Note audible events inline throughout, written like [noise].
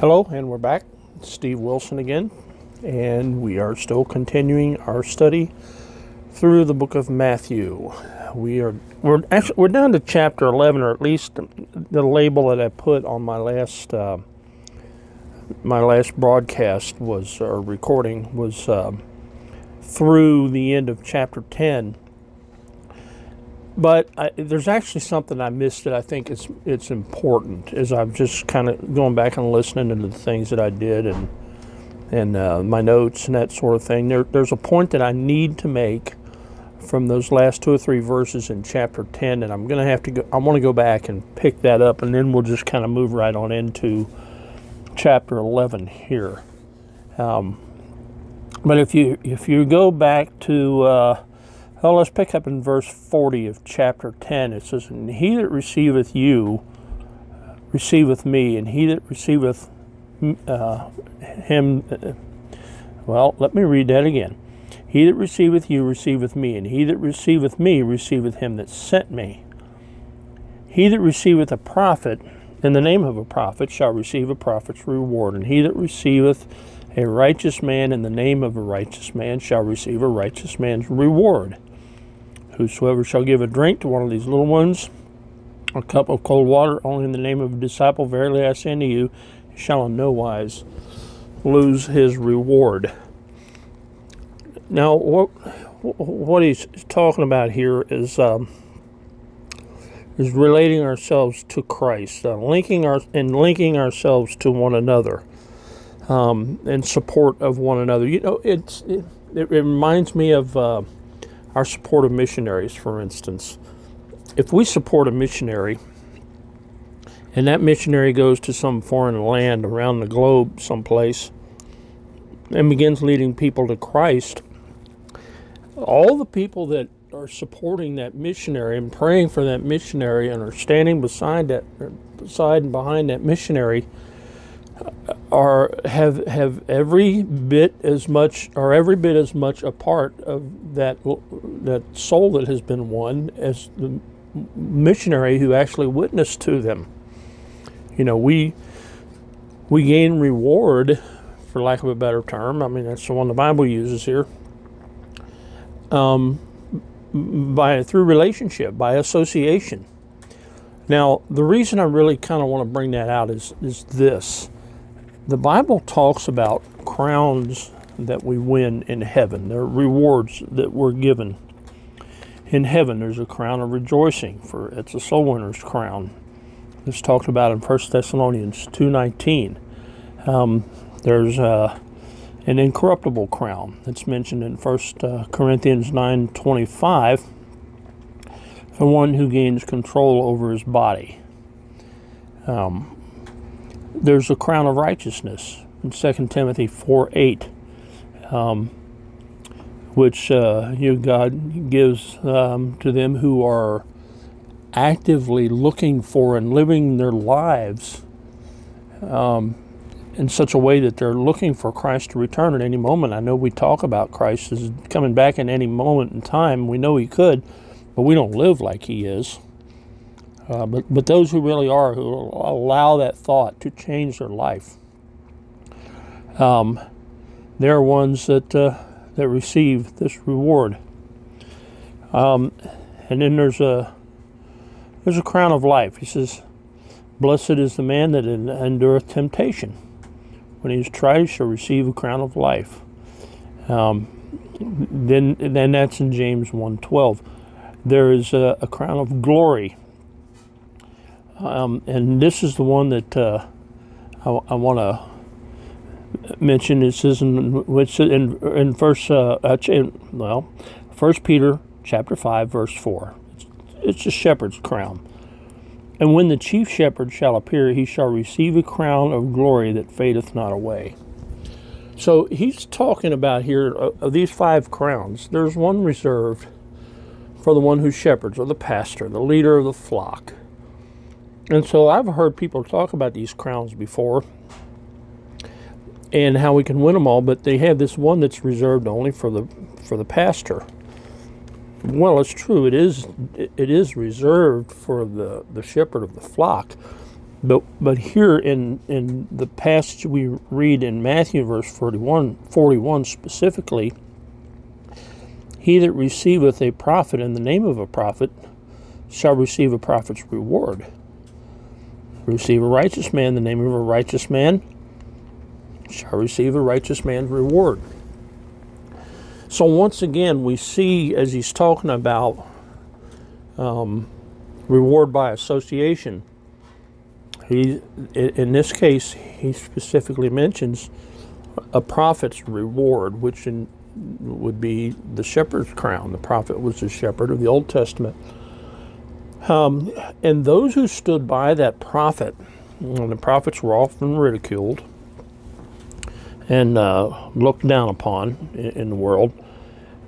Hello, and we're back. Steve Wilson again, and we are still continuing our study through the book of Matthew. We are we're actually we're down to chapter eleven, or at least the label that I put on my last uh, my last broadcast was or recording was uh, through the end of chapter ten. But I, there's actually something I missed that I think it's it's important as I'm just kind of going back and listening to the things that I did and and uh, my notes and that sort of thing. There, there's a point that I need to make from those last two or three verses in chapter 10, and I'm going to have to go. I want to go back and pick that up, and then we'll just kind of move right on into chapter 11 here. Um, but if you if you go back to uh, well, let's pick up in verse 40 of chapter 10. It says, And he that receiveth you receiveth me, and he that receiveth uh, him, uh, well, let me read that again. He that receiveth you receiveth me, and he that receiveth me receiveth him that sent me. He that receiveth a prophet in the name of a prophet shall receive a prophet's reward, and he that receiveth a righteous man in the name of a righteous man shall receive a righteous man's reward. Whosoever shall give a drink to one of these little ones, a cup of cold water, only in the name of a disciple, verily I say unto you, shall in no wise lose his reward. Now, what what he's talking about here is um, is relating ourselves to Christ, uh, linking our and linking ourselves to one another, um, in support of one another. You know, it's it, it reminds me of. Uh, our support of missionaries, for instance. If we support a missionary and that missionary goes to some foreign land around the globe someplace and begins leading people to Christ, all the people that are supporting that missionary and praying for that missionary and are standing beside that beside and behind that missionary are have have every bit as much or every bit as much a part of that that soul that has been won as the missionary who actually witnessed to them. You know, we we gain reward, for lack of a better term. I mean, that's the one the Bible uses here. Um, by through relationship, by association. Now, the reason I really kind of want to bring that out is is this the Bible talks about crowns that we win in heaven. There are rewards that we're given. In heaven, there's a crown of rejoicing, for it's a soul winner's crown. It's talked about in 1 Thessalonians 2.19. Um, there's uh, an incorruptible crown that's mentioned in 1 uh, Corinthians 9.25 for one who gains control over his body. Um, there's a crown of righteousness in 2 Timothy 4 8, um, which uh, you God gives um, to them who are actively looking for and living their lives um, in such a way that they're looking for Christ to return at any moment. I know we talk about Christ as coming back in any moment in time. We know He could, but we don't live like He is. Uh, but, but those who really are, who allow that thought to change their life, um, they're ones that, uh, that receive this reward. Um, and then there's a, there's a crown of life. He says, Blessed is the man that endureth temptation. When he is tried, he shall receive a crown of life. Um, then, then that's in James 1.12. There is a, a crown of glory um, and this is the one that uh, I, I want to mention. It says in which in in verse uh, well, First Peter chapter five verse four. It's, it's a shepherd's crown. And when the chief shepherd shall appear, he shall receive a crown of glory that fadeth not away. So he's talking about here uh, these five crowns. There's one reserved for the one who shepherds, or the pastor, the leader of the flock. And so I've heard people talk about these crowns before and how we can win them all, but they have this one that's reserved only for the for the pastor. Well, it's true. It is it is reserved for the the shepherd of the flock, But but here in in the passage we read in Matthew verse 41, 41 specifically, he that receiveth a prophet in the name of a prophet shall receive a prophet's reward. Receive a righteous man the name of a righteous man shall receive a righteous man's reward. So once again, we see as he's talking about um, reward by association, he in this case he specifically mentions a prophet's reward, which in, would be the shepherd's crown. The prophet was the shepherd of the Old Testament. Um, and those who stood by that prophet, and the prophets were often ridiculed, and uh, looked down upon in, in, the world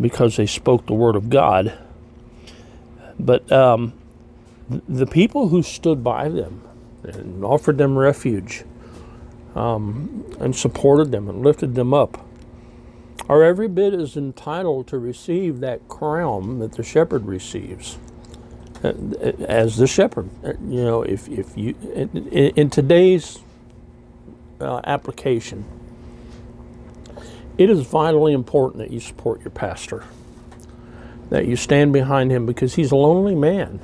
because they spoke the word of God. But um, the people who stood by them and offered them refuge um, and supported them and lifted them up are every bit as entitled to receive that crown that the shepherd receives as the shepherd. Uh, you know, if, if you, in, in today's uh, application, it is vitally important that you support your pastor, that you stand behind him because he's a lonely man.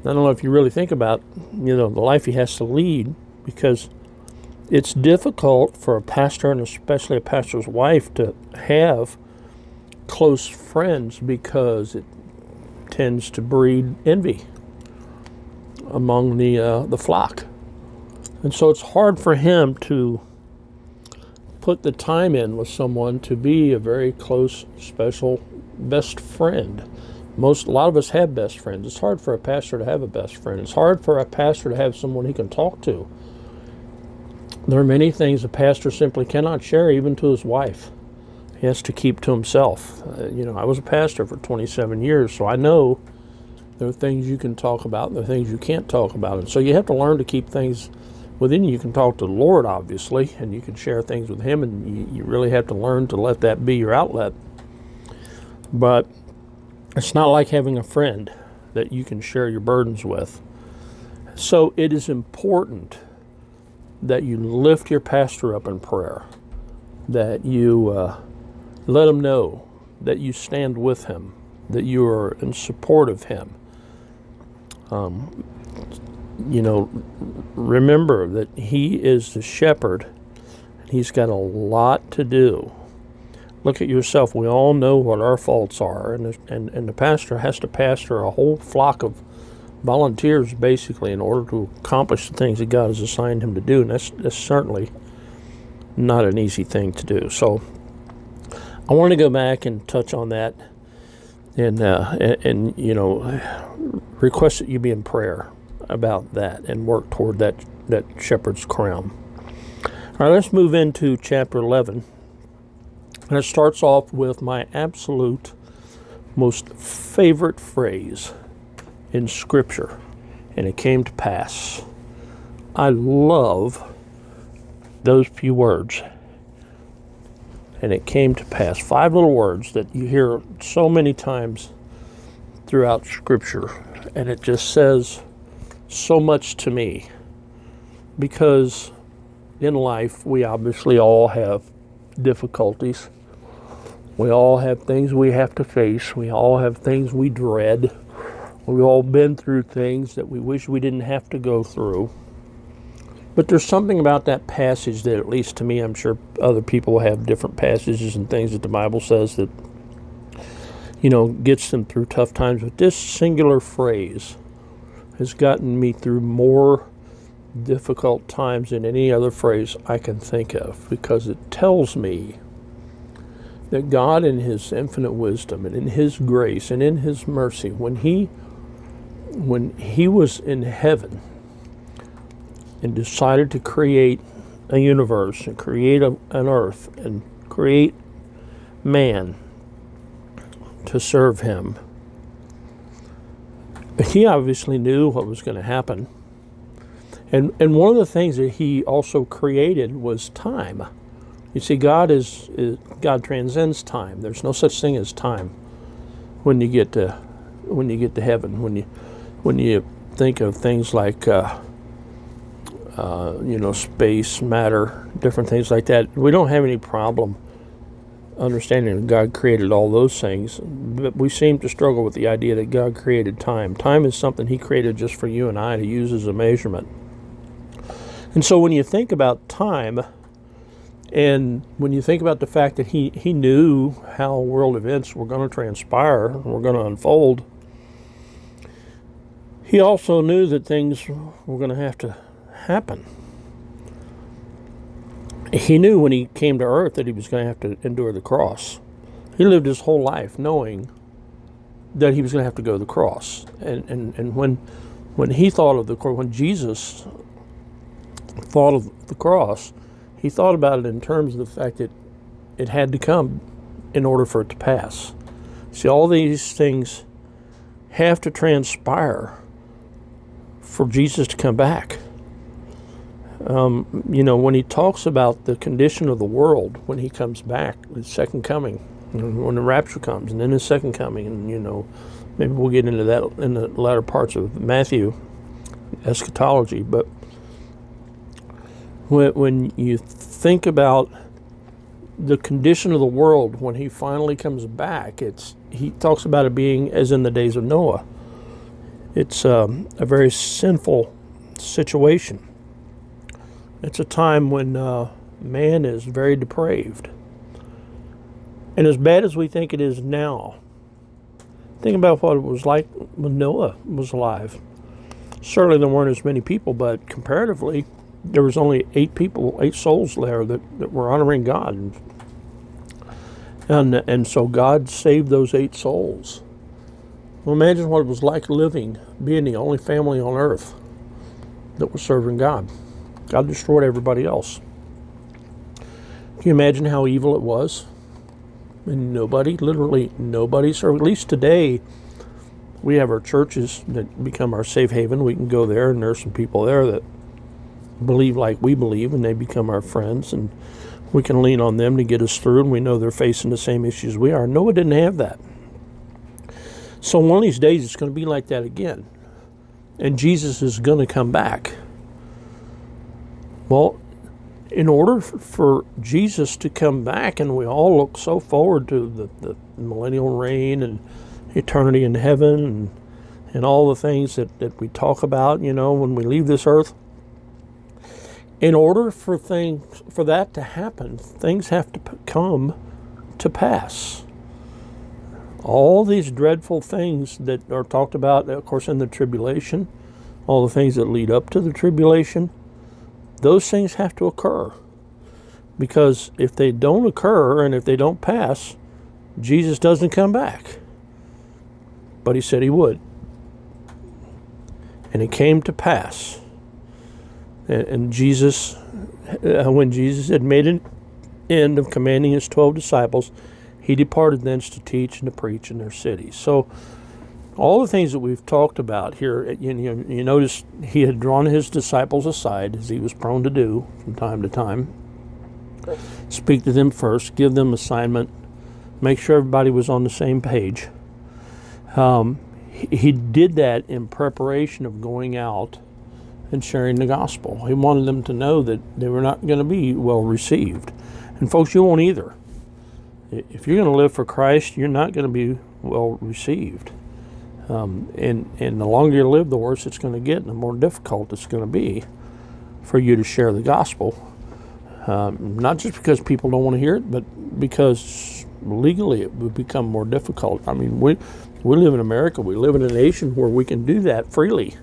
I don't know if you really think about, you know, the life he has to lead because it's difficult for a pastor and especially a pastor's wife to have close friends because it tends to breed envy among the uh, the flock, and so it's hard for him to put the time in with someone to be a very close, special, best friend. Most, a lot of us have best friends. It's hard for a pastor to have a best friend. It's hard for a pastor to have someone he can talk to. There are many things a pastor simply cannot share, even to his wife. He has to keep to himself. Uh, you know, I was a pastor for 27 years, so I know there are things you can talk about, and there are things you can't talk about. And so you have to learn to keep things within you, you can talk to the Lord, obviously, and you can share things with Him, and you, you really have to learn to let that be your outlet. But it's not like having a friend that you can share your burdens with. So it is important that you lift your pastor up in prayer, that you uh, let him know that you stand with him, that you are in support of him. Um, you know, remember that he is the shepherd. And he's got a lot to do. Look at yourself. We all know what our faults are, and the, and, and the pastor has to pastor a whole flock of volunteers basically in order to accomplish the things that God has assigned him to do, and that's, that's certainly not an easy thing to do. So I want to go back and touch on that, and uh, and, and you know, request that you be in prayer about that and work toward that, that shepherd's crown. All right, let's move into chapter 11. And it starts off with my absolute most favorite phrase in Scripture. And it came to pass. I love those few words. And it came to pass. Five little words that you hear so many times throughout Scripture. And it just says, so much to me because in life we obviously all have difficulties. We all have things we have to face. We all have things we dread. We've all been through things that we wish we didn't have to go through. But there's something about that passage that, at least to me, I'm sure other people have different passages and things that the Bible says that, you know, gets them through tough times. But this singular phrase, has gotten me through more difficult times than any other phrase I can think of because it tells me that God, in His infinite wisdom and in His grace and in His mercy, when He when He was in heaven and decided to create a universe and create a, an earth and create man to serve Him he obviously knew what was going to happen. And, and one of the things that he also created was time. You see, God is, is God transcends time. There's no such thing as time when you get to when you get to heaven. When you when you think of things like uh, uh, you know, space, matter, different things like that. We don't have any problem understanding that God created all those things, but we seem to struggle with the idea that God created time. Time is something He created just for you and I to use as a measurement. And so when you think about time, and when you think about the fact that he, he knew how world events were going to transpire, were going to unfold, he also knew that things were going to have to happen. He knew when he came to earth that he was going to have to endure the cross. He lived his whole life knowing that he was going to have to go to the cross. And, and, and when, when he thought of the cross, when Jesus thought of the cross, he thought about it in terms of the fact that it had to come in order for it to pass. See, all these things have to transpire for Jesus to come back. Um, you know, when he talks about the condition of the world when he comes back, his second coming, when the rapture comes, and then his second coming, and you know, maybe we'll get into that in the latter parts of Matthew eschatology, but when, when you think about the condition of the world when he finally comes back, it's he talks about it being as in the days of Noah. It's um, a very sinful situation. It's a time when uh, man is very depraved. And as bad as we think it is now, think about what it was like when Noah was alive. Certainly there weren't as many people, but comparatively, there was only eight people, eight souls there that, that were honoring God. And, and so God saved those eight souls. Well, imagine what it was like living, being the only family on earth that was serving God. God destroyed everybody else. Can you imagine how evil it was? And nobody, literally nobody served. At least today, we have our churches that become our safe haven. We can go there, and there's some people there that believe like we believe and they become our friends and we can lean on them to get us through and we know they're facing the same issues we are. Noah didn't have that. So one of these days it's going to be like that again. And Jesus is going to come back. Well, in order for Jesus to come back, and we all look so forward to the, the millennial reign and eternity in heaven and, and all the things that, that we talk about, you know, when we leave this earth in order for things for that to happen, things have to come to pass. All these dreadful things that are talked about, of course, in the tribulation, all the things that lead up to the tribulation, those things have to occur. Because if they don't occur and if they don't pass, Jesus doesn't come back. But he said he would. And it came to pass and Jesus, uh, when Jesus had made an end of commanding his 12 disciples, he departed thence to teach and to preach in their cities. So, all the things that we've talked about here, you, you, you notice he had drawn his disciples aside, as he was prone to do from time to time. Speak to them first, give them assignment, make sure everybody was on the same page. Um, he, he did that in preparation of going out and sharing the gospel. He wanted them to know that they were not going to be well received. And folks, you won't either. If you're going to live for Christ, you're not going to be well received. Um, and, and the longer you live, the worse it's going to get and the more difficult it's going to be for you to share the gospel. Um, not just because people don't want to hear it, but because legally it would become more difficult. I mean, we, we live in America, we live in a nation where we can do that freely.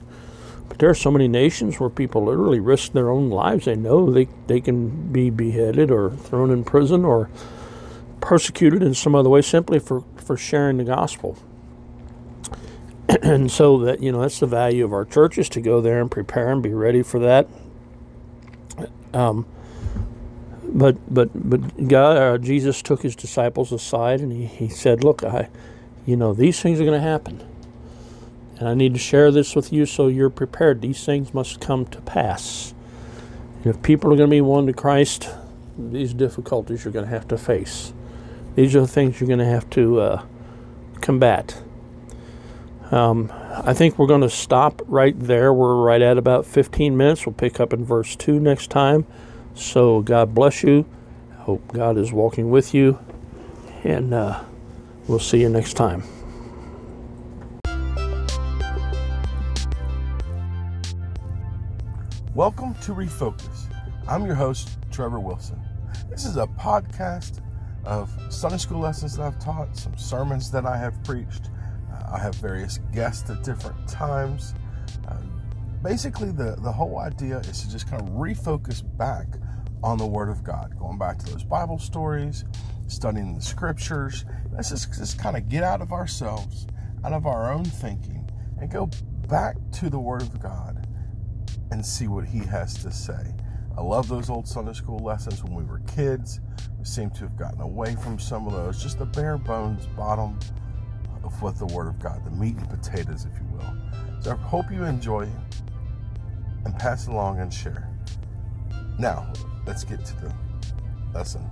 But there are so many nations where people literally risk their own lives. They know they, they can be beheaded or thrown in prison or persecuted in some other way simply for, for sharing the gospel. [clears throat] and so that you know that's the value of our churches to go there and prepare and be ready for that. Um, but but but God, uh, Jesus took his disciples aside and he, he said, "Look, I, you know, these things are going to happen. And I need to share this with you so you're prepared. These things must come to pass. And if people are going to be won to Christ, these difficulties you're going to have to face. These are the things you're going to have to uh, combat. Um, I think we're going to stop right there. We're right at about 15 minutes. We'll pick up in verse 2 next time. So God bless you. I hope God is walking with you. And uh, we'll see you next time. Welcome to Refocus. I'm your host, Trevor Wilson. This is a podcast of Sunday school lessons that I've taught, some sermons that I have preached. I have various guests at different times. Uh, basically, the, the whole idea is to just kind of refocus back on the Word of God, going back to those Bible stories, studying the scriptures. Let's just, just kind of get out of ourselves, out of our own thinking, and go back to the Word of God and see what He has to say. I love those old Sunday school lessons when we were kids. We seem to have gotten away from some of those, just the bare bones bottom of what the Word of God, the meat and potatoes, if you will. So I hope you enjoy and pass along and share. Now, let's get to the lesson.